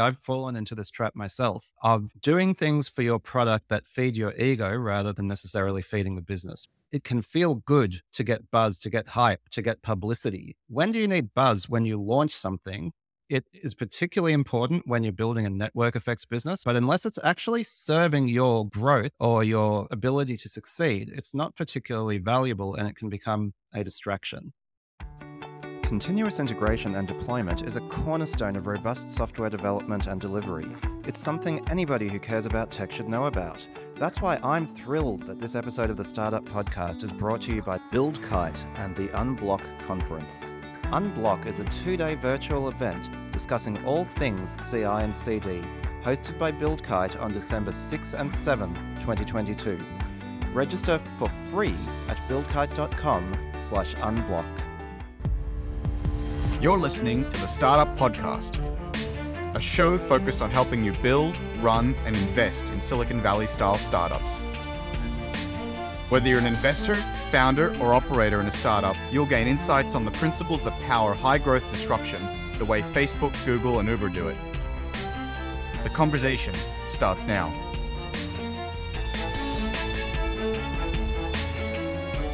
I've fallen into this trap myself of doing things for your product that feed your ego rather than necessarily feeding the business. It can feel good to get buzz, to get hype, to get publicity. When do you need buzz? When you launch something. It is particularly important when you're building a network effects business, but unless it's actually serving your growth or your ability to succeed, it's not particularly valuable and it can become a distraction. Continuous integration and deployment is a cornerstone of robust software development and delivery. It's something anybody who cares about tech should know about. That's why I'm thrilled that this episode of the Startup Podcast is brought to you by BuildKite and the Unblock Conference. Unblock is a two day virtual event discussing all things CI and CD, hosted by BuildKite on December 6 and 7, 2022. Register for free at buildkite.com slash unblock. You're listening to the Startup Podcast, a show focused on helping you build, run, and invest in Silicon Valley style startups. Whether you're an investor, founder, or operator in a startup, you'll gain insights on the principles that power high growth disruption the way Facebook, Google, and Uber do it. The conversation starts now.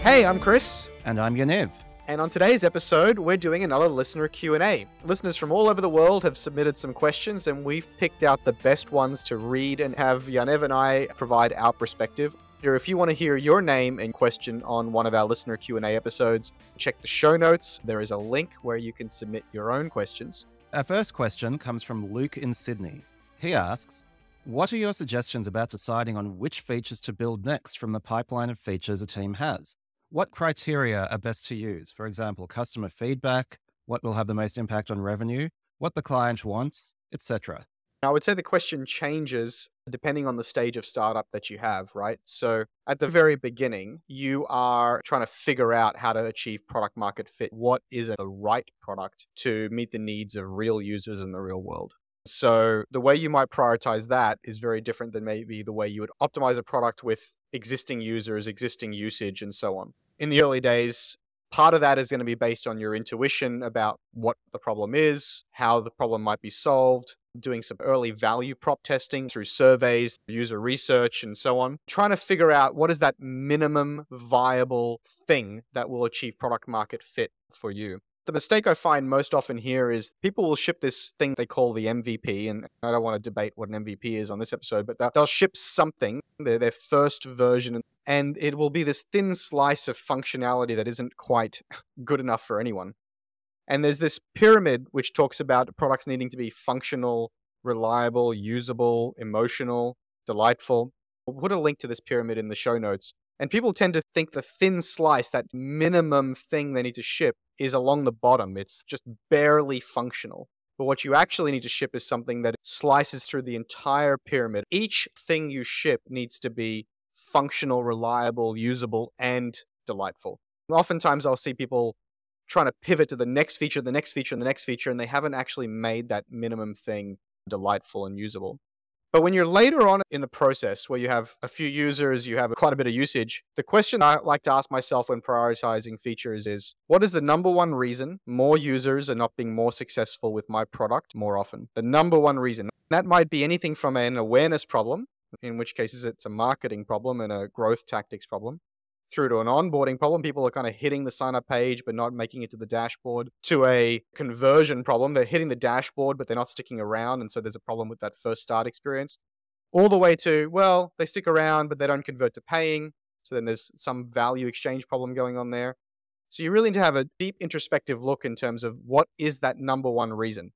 Hey, I'm Chris. And I'm Yaniv. And on today's episode, we're doing another listener Q&A. Listeners from all over the world have submitted some questions and we've picked out the best ones to read and have Yaniv and I provide our perspective. If you want to hear your name and question on one of our listener Q&A episodes, check the show notes. There is a link where you can submit your own questions. Our first question comes from Luke in Sydney. He asks, what are your suggestions about deciding on which features to build next from the pipeline of features a team has? What criteria are best to use? For example, customer feedback, what will have the most impact on revenue, what the client wants, etc. I would say the question changes depending on the stage of startup that you have, right? So at the very beginning, you are trying to figure out how to achieve product market fit. What is the right product to meet the needs of real users in the real world? So the way you might prioritize that is very different than maybe the way you would optimize a product with existing users, existing usage, and so on. In the early days, part of that is going to be based on your intuition about what the problem is, how the problem might be solved, doing some early value prop testing through surveys, user research, and so on, trying to figure out what is that minimum viable thing that will achieve product market fit for you. The mistake I find most often here is people will ship this thing they call the MVP, and I don't want to debate what an MVP is on this episode, but they'll ship something, their, their first version, and it will be this thin slice of functionality that isn't quite good enough for anyone. And there's this pyramid which talks about products needing to be functional, reliable, usable, emotional, delightful. We'll put a link to this pyramid in the show notes. And people tend to think the thin slice, that minimum thing they need to ship, is along the bottom. It's just barely functional. But what you actually need to ship is something that slices through the entire pyramid. Each thing you ship needs to be functional, reliable, usable, and delightful. Oftentimes, I'll see people trying to pivot to the next feature, the next feature, and the next feature, and they haven't actually made that minimum thing delightful and usable. But when you're later on in the process where you have a few users, you have quite a bit of usage, the question I like to ask myself when prioritizing features is what is the number one reason more users are not being more successful with my product more often? The number one reason. That might be anything from an awareness problem, in which cases it's a marketing problem and a growth tactics problem, through to an onboarding problem. People are kind of hitting the sign up page but not making it to the dashboard, to a conversion problem. They're hitting the dashboard but they're not sticking around. And so there's a problem with that first start experience. All the way to, well, they stick around but they don't convert to paying. So then there's some value exchange problem going on there. So you really need to have a deep introspective look in terms of what is that number one reason.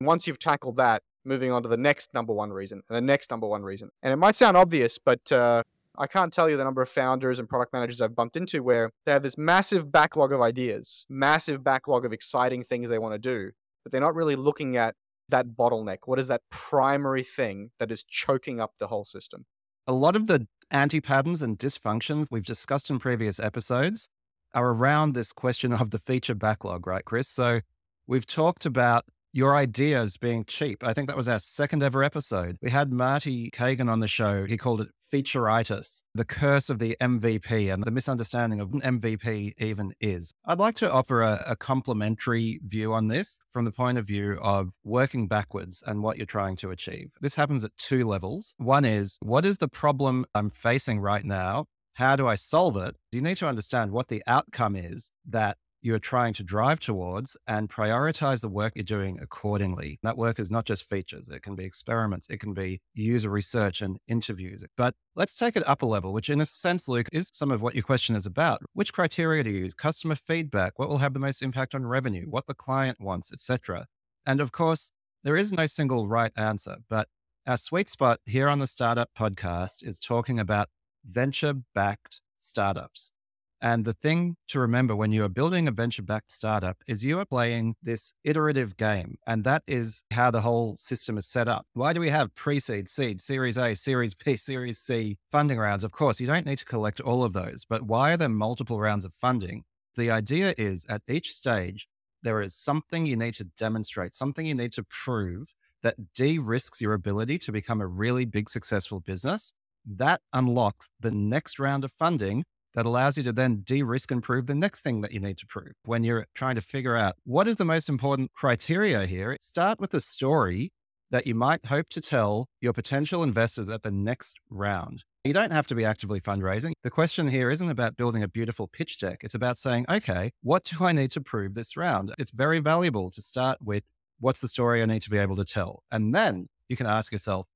Once you've tackled that, moving on to the next number one reason and the next number one reason. And it might sound obvious, but uh, I can't tell you the number of founders and product managers I've bumped into where they have this massive backlog of ideas, massive backlog of exciting things they want to do, but they're not really looking at that bottleneck. What is that primary thing that is choking up the whole system? A lot of the anti patterns and dysfunctions we've discussed in previous episodes are around this question of the feature backlog, right, Chris? So we've talked about your ideas being cheap. I think that was our second ever episode. We had Marty Cagan on the show. He called it featureitis, the curse of the MVP and the misunderstanding of MVP even is. I'd like to offer a, a complementary view on this from the point of view of working backwards and what you're trying to achieve. This happens at two levels. One is what is the problem I'm facing right now? How do I solve it? You need to understand what the outcome is that you're trying to drive towards and prioritize the work you're doing accordingly. That work is not just features, it can be experiments, it can be user research and interviews. But let's take it up a level, which in a sense, Luke, is some of what your question is about. Which criteria to use? Customer feedback, what will have the most impact on revenue, what the client wants, etc. And of course, there is no single right answer, but our sweet spot here on the Startup podcast is talking about venture backed startups. And the thing to remember when you are building a venture backed startup is you are playing this iterative game. And that is how the whole system is set up. Why do we have pre seed, seed, series A, series B, series C funding rounds? Of course, you don't need to collect all of those, but why are there multiple rounds of funding? The idea is at each stage, there is something you need to demonstrate, something you need to prove that de risks your ability to become a really big, successful business. That unlocks the next round of funding that allows you to then de risk and prove the next thing that you need to prove. When you're trying to figure out what is the most important criteria here, start with a story that you might hope to tell your potential investors at the next round. You don't have to be actively fundraising. The question here isn't about building a beautiful pitch deck. It's about saying, okay, what do I need to prove this round? It's very valuable to start with what's the story I need to be able to tell? And then you can ask yourself,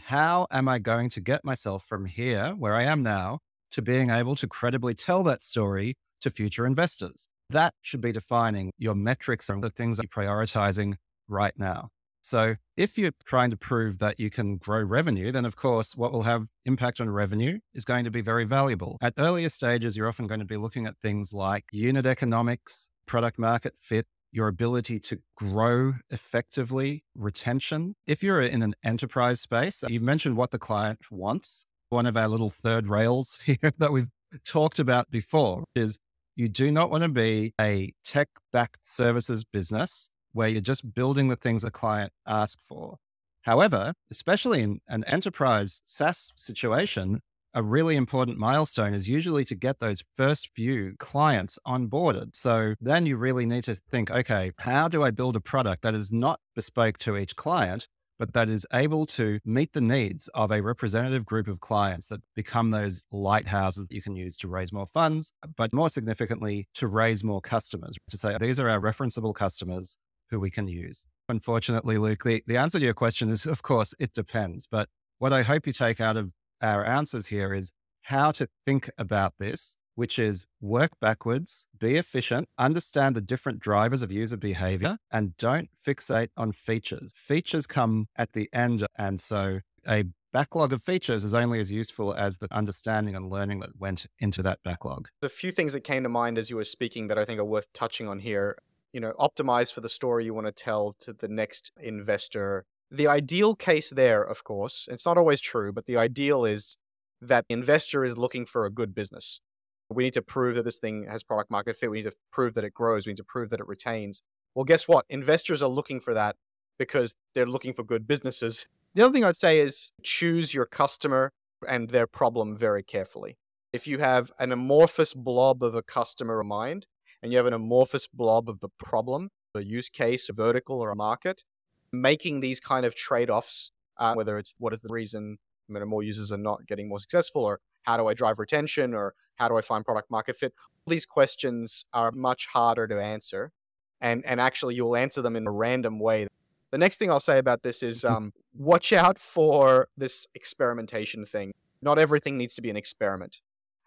how am I going to get myself from here, where I am now, to being able to credibly tell that story to future investors. That should be defining your metrics and the things that you're prioritizing right now. So if you're trying to prove that you can grow revenue, then of course, what will have impact on revenue is going to be very valuable. At earlier stages, you're often going to be looking at things like unit economics, product market fit, your ability to grow effectively, retention. If you're in an enterprise space, you've mentioned what the client wants one of our little third rails here that we've talked about before is you do not want to be a tech backed services business where you're just building the things a client asks for. However, especially in an enterprise SaaS situation, a really important milestone is usually to get those first few clients onboarded. So then you really need to think, okay, how do I build a product that is not bespoke to each client, but that is able to meet the needs of a representative group of clients that become those lighthouses that you can use to raise more funds, but more significantly, to raise more customers, to say, these are our referenceable customers who we can use. Unfortunately, Luke, the, the answer to your question is, of course, it depends. But what I hope you take out of our answers here is how to think about this which is work backwards, be efficient, understand the different drivers of user behavior, and don't fixate on features. Features come at the end. And so a backlog of features is only as useful as the understanding and learning that went into that backlog. A few things that came to mind as you were speaking that I think are worth touching on here. You know, optimize for the story you want to tell to the next investor. The ideal case there, of course, it's not always true, but the ideal is that investor is looking for a good business. We need to prove that this thing has product market fit. We need to prove that it grows. We need to prove that it retains. Well, guess what? Investors are looking for that because they're looking for good businesses. The other thing I'd say is choose your customer and their problem very carefully. If you have an amorphous blob of a customer in mind and you have an amorphous blob of the problem, a use case, a vertical, or a market, making these kind of trade offs, uh, whether it's what is the reason more users are not getting more successful or how do I drive retention or how do I find product market fit? All these questions are much harder to answer. And, and actually, you'll answer them in a random way. The next thing I'll say about this is mm-hmm. um, watch out for this experimentation thing. Not everything needs to be an experiment.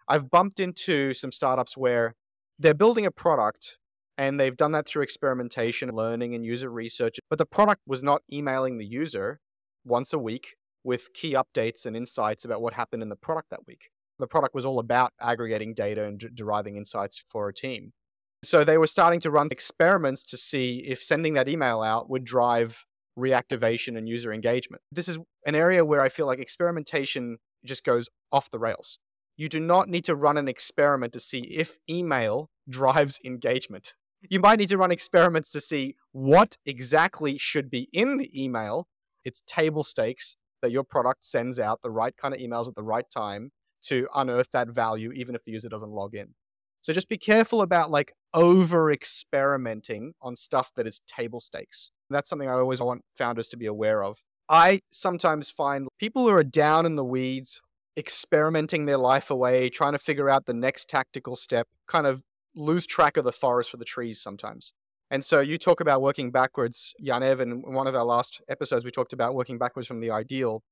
I've bumped into some startups where they're building a product and they've done that through experimentation, learning, and user research, but the product was not emailing the user once a week with key updates and insights about what happened in the product that week. The product was all about aggregating data and d- deriving insights for a team. So they were starting to run experiments to see if sending that email out would drive reactivation and user engagement. This is an area where I feel like experimentation just goes off the rails. You do not need to run an experiment to see if email drives engagement. you might need to run experiments to see what exactly should be in the email. It's table stakes that your product sends out the right kind of emails at the right time to unearth that value, even if the user doesn't log in. So just be careful about like over experimenting on stuff that is table stakes. That's something I always want founders to be aware of. I sometimes find people who are down in the weeds, experimenting their life away, trying to figure out the next tactical step, kind of lose track of the forest for the trees sometimes. And so you talk about working backwards, Yaniv, in one of our last episodes, we talked about working backwards from the ideal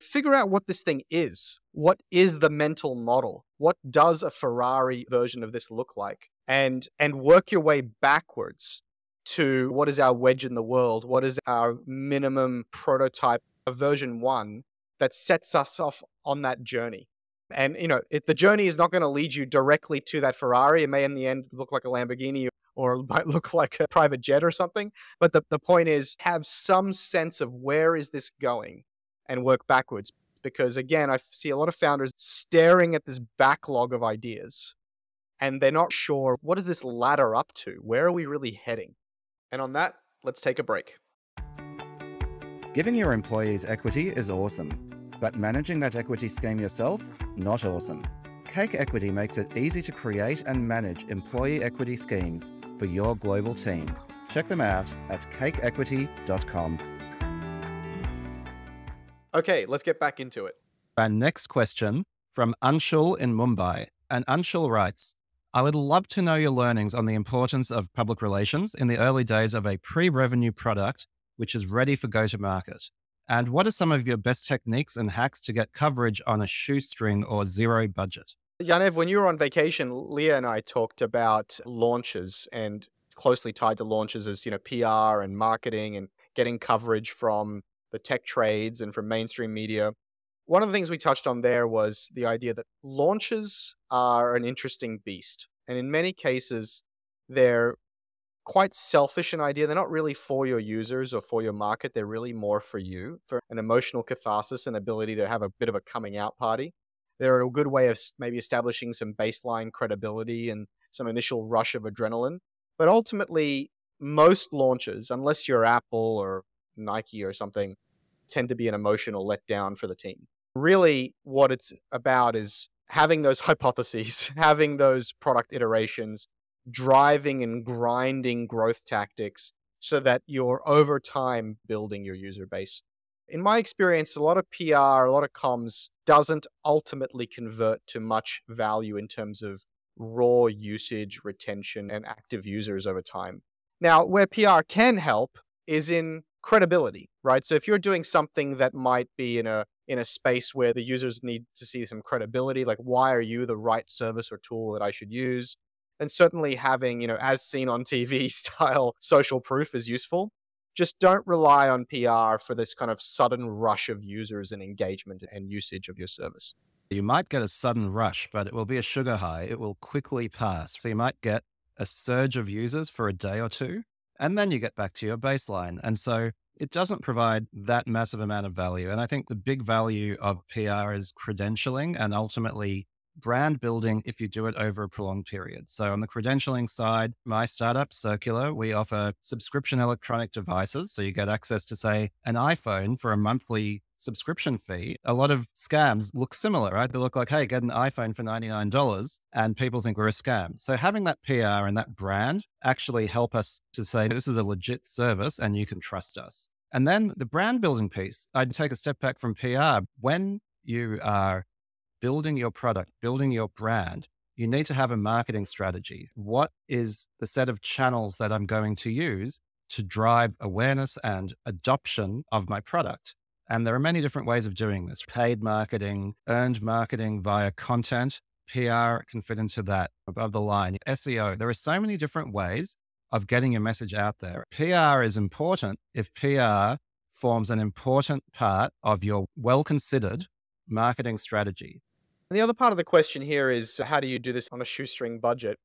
figure out what this thing is. What is the mental model? What does a Ferrari version of this look like? And and work your way backwards to what is our wedge in the world? What is our minimum prototype of version 1 that sets us off on that journey? And you know, it, the journey is not going to lead you directly to that Ferrari. It may in the end look like a Lamborghini or might look like a private jet or something. But the, the point is have some sense of where is this going and work backwards. Because again, I see a lot of founders staring at this backlog of ideas and they're not sure what is this ladder up to? Where are we really heading? And on that, let's take a break. Giving your employees equity is awesome, but managing that equity scheme yourself, not awesome. Cake Equity makes it easy to create and manage employee equity schemes for your global team. Check them out at cakeequity.com. Okay, let's get back into it. Our next question from Anshul in Mumbai. And Anshul writes I would love to know your learnings on the importance of public relations in the early days of a pre revenue product which is ready for go to market. And what are some of your best techniques and hacks to get coverage on a shoestring or zero budget? Yaniv, when you were on vacation, Leah and I talked about launches and closely tied to launches as, you know, PR and marketing and getting coverage from the tech trades and from mainstream media. One of the things we touched on there was the idea that launches are an interesting beast. And in many cases, they're quite selfish an idea. They're not really for your users or for your market. They're really more for you, for an emotional catharsis and ability to have a bit of a coming out party. They're a good way of maybe establishing some baseline credibility and some initial rush of adrenaline. But ultimately, most launches, unless you're Apple or Nike or something tend to be an emotional letdown for the team. Really, what it's about is having those hypotheses, having those product iterations, driving and grinding growth tactics so that you're over time building your user base. In my experience, a lot of PR, a lot of comms doesn't ultimately convert to much value in terms of raw usage, retention, and active users over time. Now, where PR can help is in credibility, right? So if you're doing something that might be in a in a space where the users need to see some credibility, like why are you the right service or tool that I should use? And certainly having, you know, as seen on TV style social proof is useful. Just don't rely on PR for this kind of sudden rush of users and engagement and usage of your service. You might get a sudden rush, but it will be a sugar high. It will quickly pass. So you might get a surge of users for a day or two, and then you get back to your baseline. And so it doesn't provide that massive amount of value. And I think the big value of PR is credentialing and ultimately brand building if you do it over a prolonged period. So on the credentialing side, my startup Circular, we offer subscription electronic devices. So you get access to say an iPhone for a monthly subscription fee, a lot of scams look similar, right? They look like, hey, get an iPhone for $99 and people think we're a scam. So having that PR and that brand actually help us to say this is a legit service and you can trust us. And then the brand building piece, I'd take a step back from PR. When you are building your product, building your brand, you need to have a marketing strategy. What is the set of channels that I'm going to use to drive awareness and adoption of my product? And there are many different ways of doing this paid marketing, earned marketing via content. PR can fit into that above the line. SEO, there are so many different ways of getting your message out there. PR is important if PR forms an important part of your well considered marketing strategy. And the other part of the question here is how do you do this on a shoestring budget?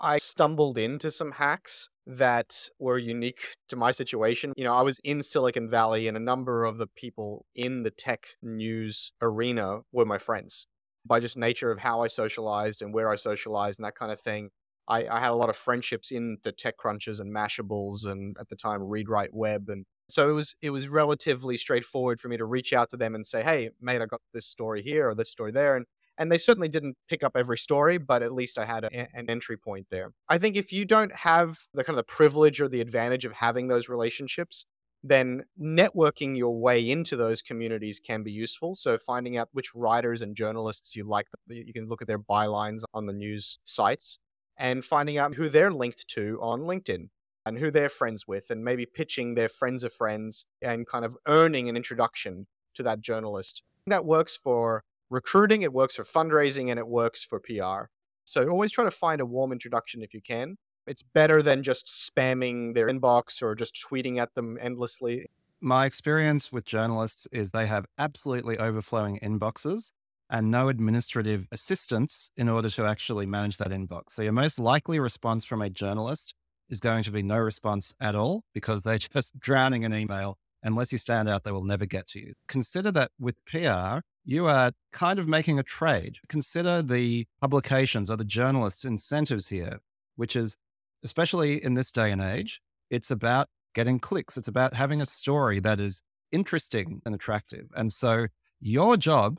I stumbled into some hacks that were unique to my situation. You know, I was in Silicon Valley and a number of the people in the tech news arena were my friends by just nature of how I socialized and where I socialized and that kind of thing. I, I had a lot of friendships in the TechCrunches and Mashables and at the time ReadWrite Web and so it was it was relatively straightforward for me to reach out to them and say, "Hey, mate, I got this story here or this story there," and and they certainly didn't pick up every story, but at least I had a, an entry point there. I think if you don't have the kind of the privilege or the advantage of having those relationships, then networking your way into those communities can be useful. So finding out which writers and journalists you like, you can look at their bylines on the news sites and finding out who they're linked to on LinkedIn and who they're friends with, and maybe pitching their friends of friends and kind of earning an introduction to that journalist. That works for recruiting, it works for fundraising, and it works for PR. So always try to find a warm introduction if you can. It's better than just spamming their inbox or just tweeting at them endlessly. My experience with journalists is they have absolutely overflowing inboxes and no administrative assistance in order to actually manage that inbox. So your most likely response from a journalist is going to be no response at all because they're just drowning in email. Unless you stand out, they will never get to you. Consider that with PR, you are kind of making a trade. Consider the publications or the journalists' incentives here, which is, especially in this day and age, it's about getting clicks. It's about having a story that is interesting and attractive. And so your job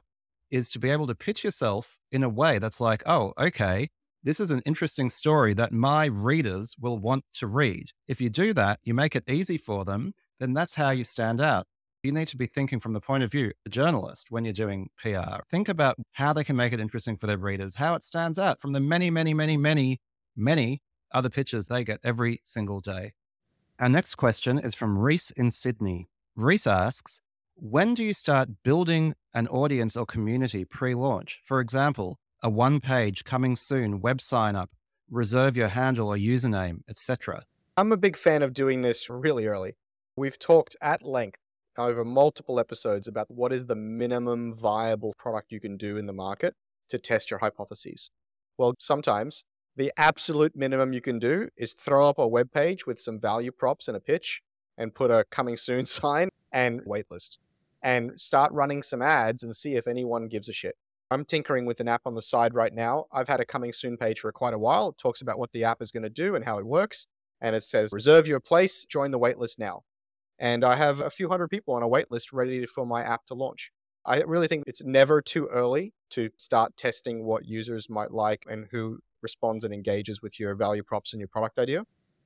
is to be able to pitch yourself in a way that's like, oh, okay, this is an interesting story that my readers will want to read. If you do that, you make it easy for them, then that's how you stand out. You need to be thinking from the point of view of the journalist when you're doing PR. Think about how they can make it interesting for their readers, how it stands out from the many, many, many, many, many other pitches they get every single day. Our next question is from Reese in Sydney. Reese asks, when do you start building an audience or community pre launch? For example, a one page coming soon web sign up, reserve your handle or username, etc. I'm a big fan of doing this really early. We've talked at length over multiple episodes about what is the minimum viable product you can do in the market to test your hypotheses. Well, sometimes the absolute minimum you can do is throw up a web page with some value props and a pitch and put a coming soon sign and waitlist and start running some ads and see if anyone gives a shit. I'm tinkering with an app on the side right now. I've had a coming soon page for quite a while. It talks about what the app is going to do and how it works. And it says, reserve your place, join the waitlist now. And I have a few hundred people on a waitlist ready for my app to launch. I really think it's never too early to start testing what users might like and who responds and engages with your value props and your product idea.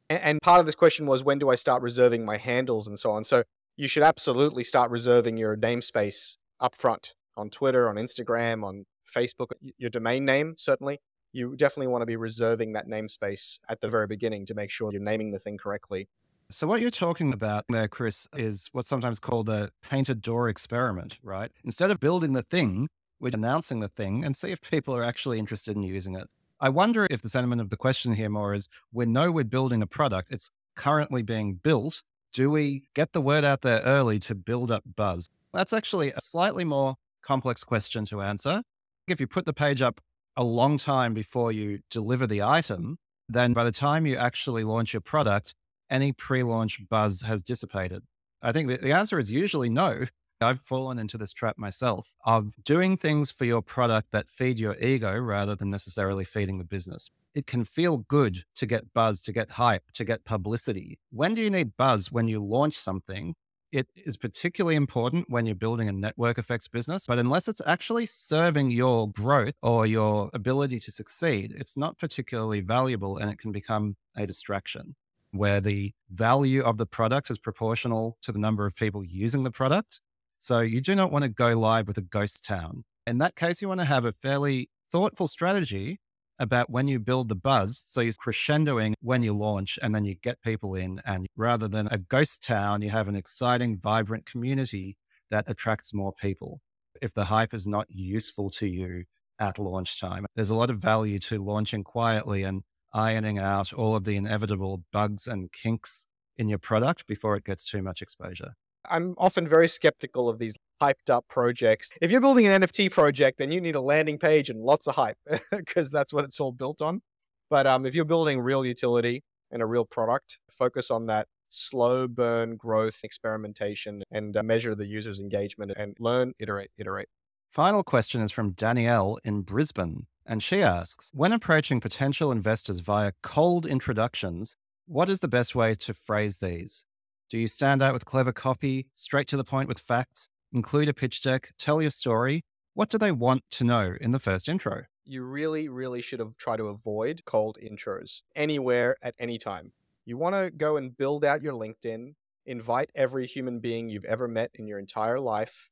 And part of this question was, when do I start reserving my handles and so on? So you should absolutely start reserving your namespace upfront on Twitter, on Instagram, on Facebook, your domain name, certainly. You definitely want to be reserving that namespace at the very beginning to make sure you're naming the thing correctly. So, what you're talking about there, Chris, is what's sometimes called a painted door experiment, right? Instead of building the thing, we're announcing the thing and see if people are actually interested in using it. I wonder if the sentiment of the question here more is we know we're building a product, it's currently being built. Do we get the word out there early to build up buzz? That's actually a slightly more complex question to answer. If you put the page up a long time before you deliver the item, then by the time you actually launch your product, any pre launch buzz has dissipated. I think the answer is usually no. I've fallen into this trap myself of doing things for your product that feed your ego rather than necessarily feeding the business. It can feel good to get buzz, to get hype, to get publicity. When do you need buzz? When you launch something it is particularly important when you're building a network effects business, but unless it's actually serving your growth or your ability to succeed, it's not particularly valuable and it can become a distraction where the value of the product is proportional to the number of people using the product. So you do not want to go live with a ghost town. In that case, you want to have a fairly thoughtful strategy about when you build the buzz. So you're crescendoing when you launch and then you get people in. And rather than a ghost town, you have an exciting, vibrant community that attracts more people. If the hype is not useful to you at launch time, there's a lot of value to launching quietly and ironing out all of the inevitable bugs and kinks in your product before it gets too much exposure. I'm often very skeptical of these hyped up projects. If you're building an NFT project, then you need a landing page and lots of hype because that's what it's all built on. But um, if you're building real utility and a real product, focus on that slow burn growth, experimentation, and uh, measure the user's engagement and learn, iterate, iterate. Final question is from Danielle in Brisbane. And she asks When approaching potential investors via cold introductions, what is the best way to phrase these? Do you stand out with clever copy, straight to the point with facts, include a pitch deck, tell your story? What do they want to know in the first intro? You really, really should have tried to avoid cold intros anywhere at any time. You want to go and build out your LinkedIn, invite every human being you've ever met in your entire life,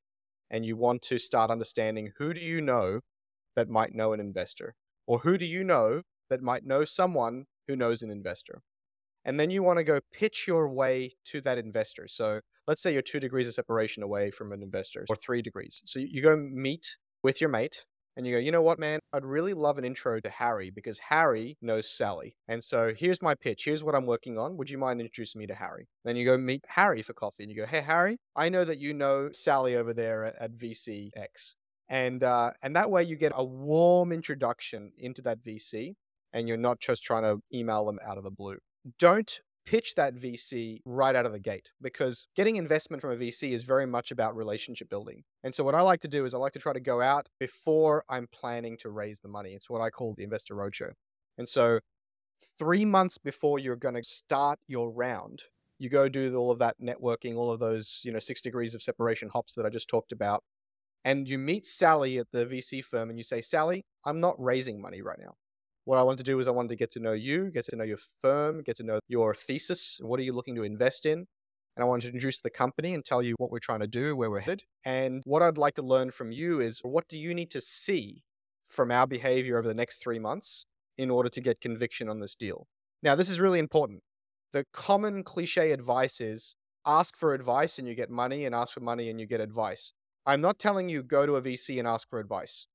and you want to start understanding who do you know that might know an investor? Or who do you know that might know someone who knows an investor? And then you want to go pitch your way to that investor. So let's say you're two degrees of separation away from an investor or three degrees. So you go meet with your mate and you go, you know what, man, I'd really love an intro to Harry because Harry knows Sally. And so here's my pitch. Here's what I'm working on. Would you mind introducing me to Harry? Then you go meet Harry for coffee and you go, hey, Harry, I know that you know Sally over there at, VCX. And, uh, and that way you get a warm introduction into that VC and you're not just trying to email them out of the blue don't pitch that VC right out of the gate because getting investment from a VC is very much about relationship building. And so, what I like to do is I like to try to go out before I'm planning to raise the money. It's what I call the investor roadshow. And so, three months before you're going to start your round, you go do all of that networking, all of those, you know, six degrees of separation hops that I just talked about. And you meet Sally at the VC firm and you say, Sally, I'm not raising money right now what I wanted to do is I wanted to get to know you, get to know your firm, get to know your thesis. What are you looking to invest in? And I wanted to introduce the company and tell you what we're trying to do, where we're headed. And what I'd like to learn from you is what do you need to see from our behavior over the next three months in order to get conviction on this deal? Now, this is really important. The common cliche advice is ask for advice and you get money, and ask for money and you get advice. I'm not telling you go to a VC and ask for advice,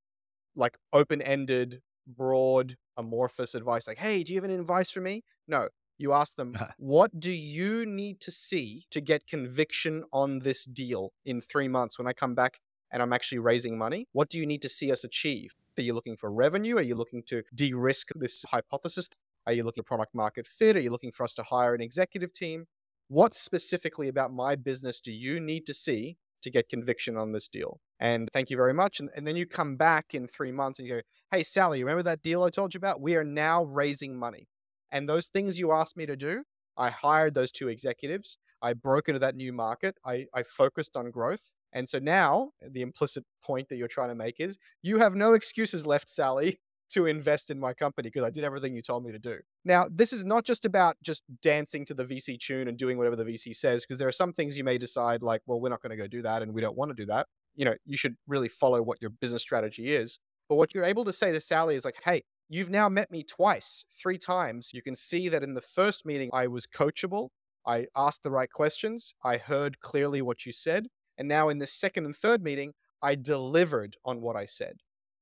like open ended, broad, amorphous advice like, hey, do you have any advice for me? No. You ask them, what do you need to see to get conviction on this deal in three months when I come back and I'm actually raising money? What do you need to see us achieve? Are you looking for revenue? Are you looking to de risk this hypothesis? Are you looking for product market fit? Are you looking for us to hire an executive team? What specifically about my business do you need to see to get conviction on this deal. And thank you very much. And, and then you come back in three months and you go, Hey, Sally, remember that deal I told you about? We are now raising money. And those things you asked me to do, I hired those two executives. I broke into that new market. I, I focused on growth. And so now the implicit point that you're trying to make is you have no excuses left, Sally, to invest in my company because I did everything you told me to do. Now, this is not just about just dancing to the VC tune and doing whatever the VC says, because there are some things you may decide, like, well, we're not going to go do that and we don't want to do that. You know, you should really follow what your business strategy is. But what you're able to say to Sally is like, hey, you've now met me twice, three times. You can see that in the first meeting, I was coachable. I asked the right questions. I heard clearly what you said. And now in the second and third meeting, I delivered on what I said.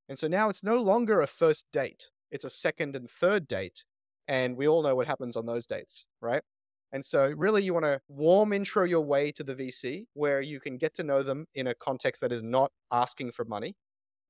And so now it's no longer a first date, it's a second and third date. And we all know what happens on those dates, right? And so, really, you want to warm intro your way to the VC where you can get to know them in a context that is not asking for money,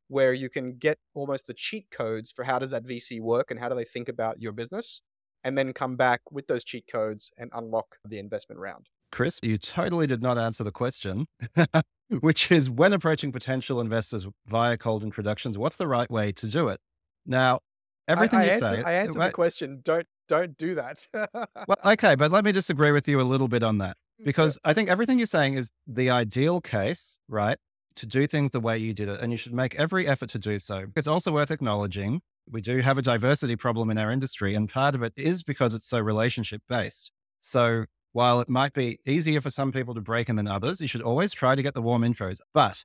where you can get almost the cheat codes for how does that VC work and how do they think about your business, and then come back with those cheat codes and unlock the investment round. Chris, you totally did not answer the question. which is when approaching potential investors via cold introductions, what's the right way to do it? Now, everything I, I you answer, say, I answer the question. Don't don't do that. well, okay, but let me disagree with you a little bit on that because I think everything you're saying is the ideal case, right? To do things the way you did it, and you should make every effort to do so. It's also worth acknowledging we do have a diversity problem in our industry, and part of it is because it's so relationship based. So while it might be easier for some people to break in than others, you should always try to get the warm intros. But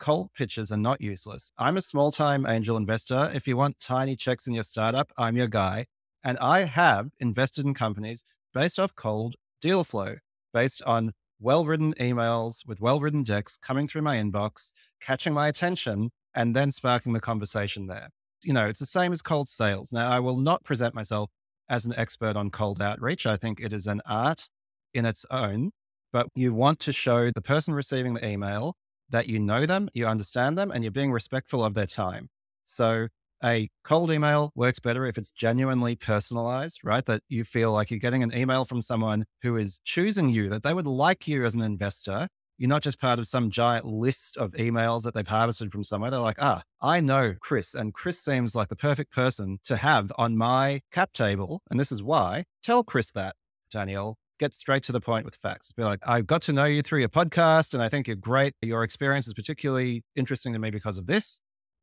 cold pitches are not useless. I'm a small time angel investor. If you want tiny checks in your startup, I'm your guy. And I have invested in companies based off cold deal flow, based on well written emails with well written decks coming through my inbox, catching my attention, and then sparking the conversation there. You know, it's the same as cold sales. Now, I will not present myself as an expert on cold outreach. I think it is an art in its own, but you want to show the person receiving the email that you know them, you understand them, and you're being respectful of their time. So a cold email works better if it's genuinely personalized, right? That you feel like you're getting an email from someone who is choosing you, that they would like you as an investor. You're not just part of some giant list of emails that they've harvested from somewhere. They're like, ah, I know Chris, and Chris seems like the perfect person to have on my cap table. And this is why. Tell Chris that, Danielle. Get straight to the point with facts. Be like, I've got to know you through your podcast, and I think you're great. Your experience is particularly interesting to me because of this.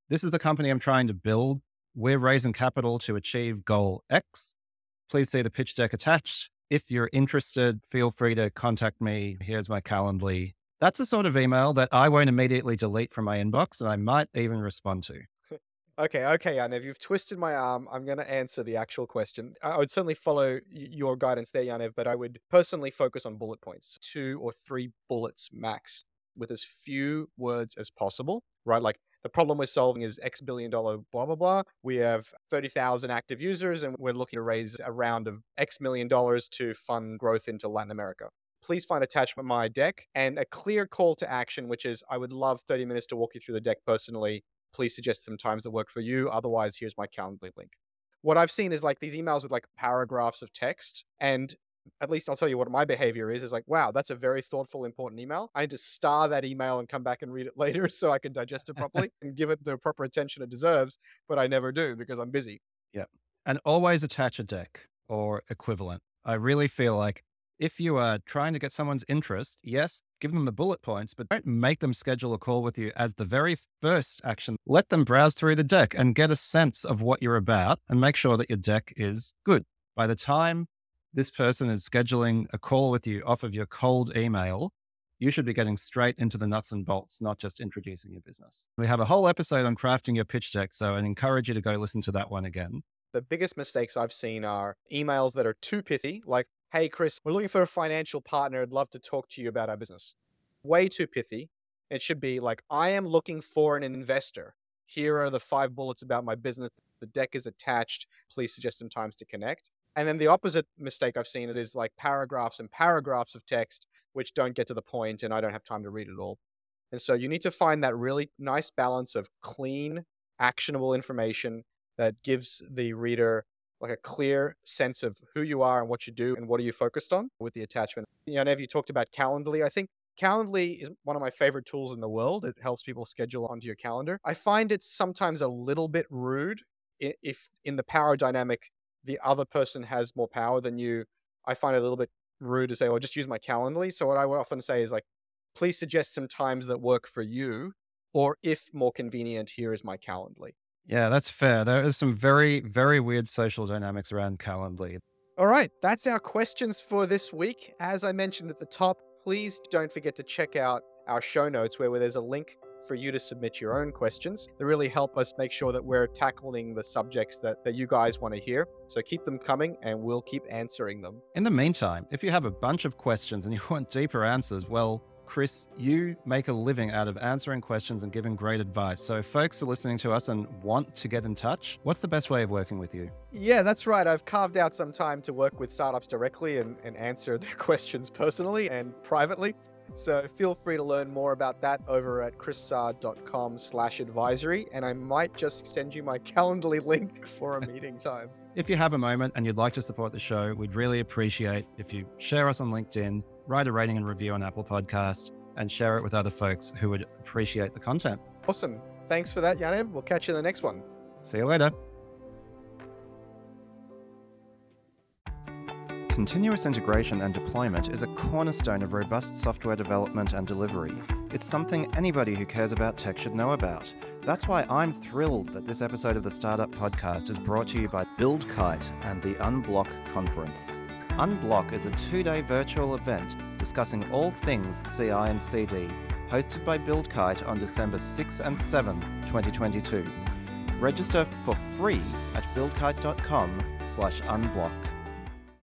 This is the company I'm trying to build. We're raising capital to achieve goal X. Please see the pitch deck attached. If you're interested, feel free to contact me. Here's my Calendly that's a sort of email that I won't immediately delete from my inbox and I might even respond to. Okay, okay, Yaniv, you've twisted my arm. I'm going to answer the actual question. I would certainly follow your guidance there, Yaniv, but I would personally focus on bullet points, two or three bullets max, with as few words as possible, right? Like the problem we're solving is X billion dollar blah, blah, blah. We have 30,000 active users and we're looking to raise a round of X million dollars to fund growth into Latin America please find attachment my deck and a clear call to action, which is I would love 30 minutes to walk you through the deck personally. Please suggest some times that work for you. Otherwise, here's my Calendly link. What I've seen is like these emails with like paragraphs of text. And at least I'll tell you what my behavior is is like, wow, that's a very thoughtful, important email. I need to star that email and come back and read it later so I can digest it properly and give it the proper attention it deserves. But I never do because I'm busy. Yeah. And always attach a deck or equivalent. I really feel like if you are trying to get someone's interest, yes, give them the bullet points, but don't make them schedule a call with you as the very first action. Let them browse through the deck and get a sense of what you're about and make sure that your deck is good. By the time this person is scheduling a call with you off of your cold email, you should be getting straight into the nuts and bolts, not just introducing your business. We have a whole episode on crafting your pitch deck, so I encourage you to go listen to that one again. The biggest mistakes I've seen are emails that are too pithy, like, Hey, Chris, we're looking for a financial partner. I'd love to talk to you about our business. Way too pithy. It should be like, I am looking for an investor. Here are the five bullets about my business. The deck is attached. Please suggest some times to connect. And then the opposite mistake I've seen is like paragraphs and paragraphs of text, which don't get to the point and I don't have time to read it all. And so you need to find that really nice balance of clean, actionable information that gives the reader like a clear sense of who you are and what you do and what are you focused on with the attachment. Yaniv, you talked about Calendly. I think Calendly is one of my favorite tools in the world. It helps people schedule onto your calendar. I find it's sometimes a little bit rude if in the power dynamic the other person has more power than you. I find it a little bit rude to say, well, just use my Calendly." So what I would often say is like, "Please suggest some times that work for you." Or if more convenient, here is my Calendly. Yeah, that's fair. There is some very, very weird social dynamics around Calendly. All right, that's our questions for this week. As I mentioned at the top, please don't forget to check out our show notes where, where there's a link for you to submit your own questions. They really help us make sure that we're tackling the subjects that, that you guys want to hear. So keep them coming and we'll keep answering them. In the meantime, if you have a bunch of questions and you want deeper answers, well, Chris, you make a living out of answering questions and giving great advice. So, if folks are listening to us and want to get in touch, what's the best way of working with you? Yeah, that's right. I've carved out some time to work with startups directly and, and answer their questions personally and privately. So feel free to learn more about that over at chrissaad.com slash advisory. And I might just send you my Calendly link for a meeting time. If you have a moment and you'd like to support the show, we'd really appreciate if you share us on LinkedIn, write a rating and review on Apple Podcasts, and share it with other folks who would appreciate the content. Awesome. Thanks for that, Yaniv. We'll catch you in the next one. See you later. Continuous integration and deployment is a cornerstone of robust software development and delivery. It's something anybody who cares about tech should know about. That's why I'm thrilled that this episode of the Startup Podcast is brought to you by BuildKite and the Unblock Conference. Unblock is a two day virtual event discussing all things CI and CD, hosted by BuildKite on December 6 and 7, 2022. Register for free at buildkite.com slash unblock.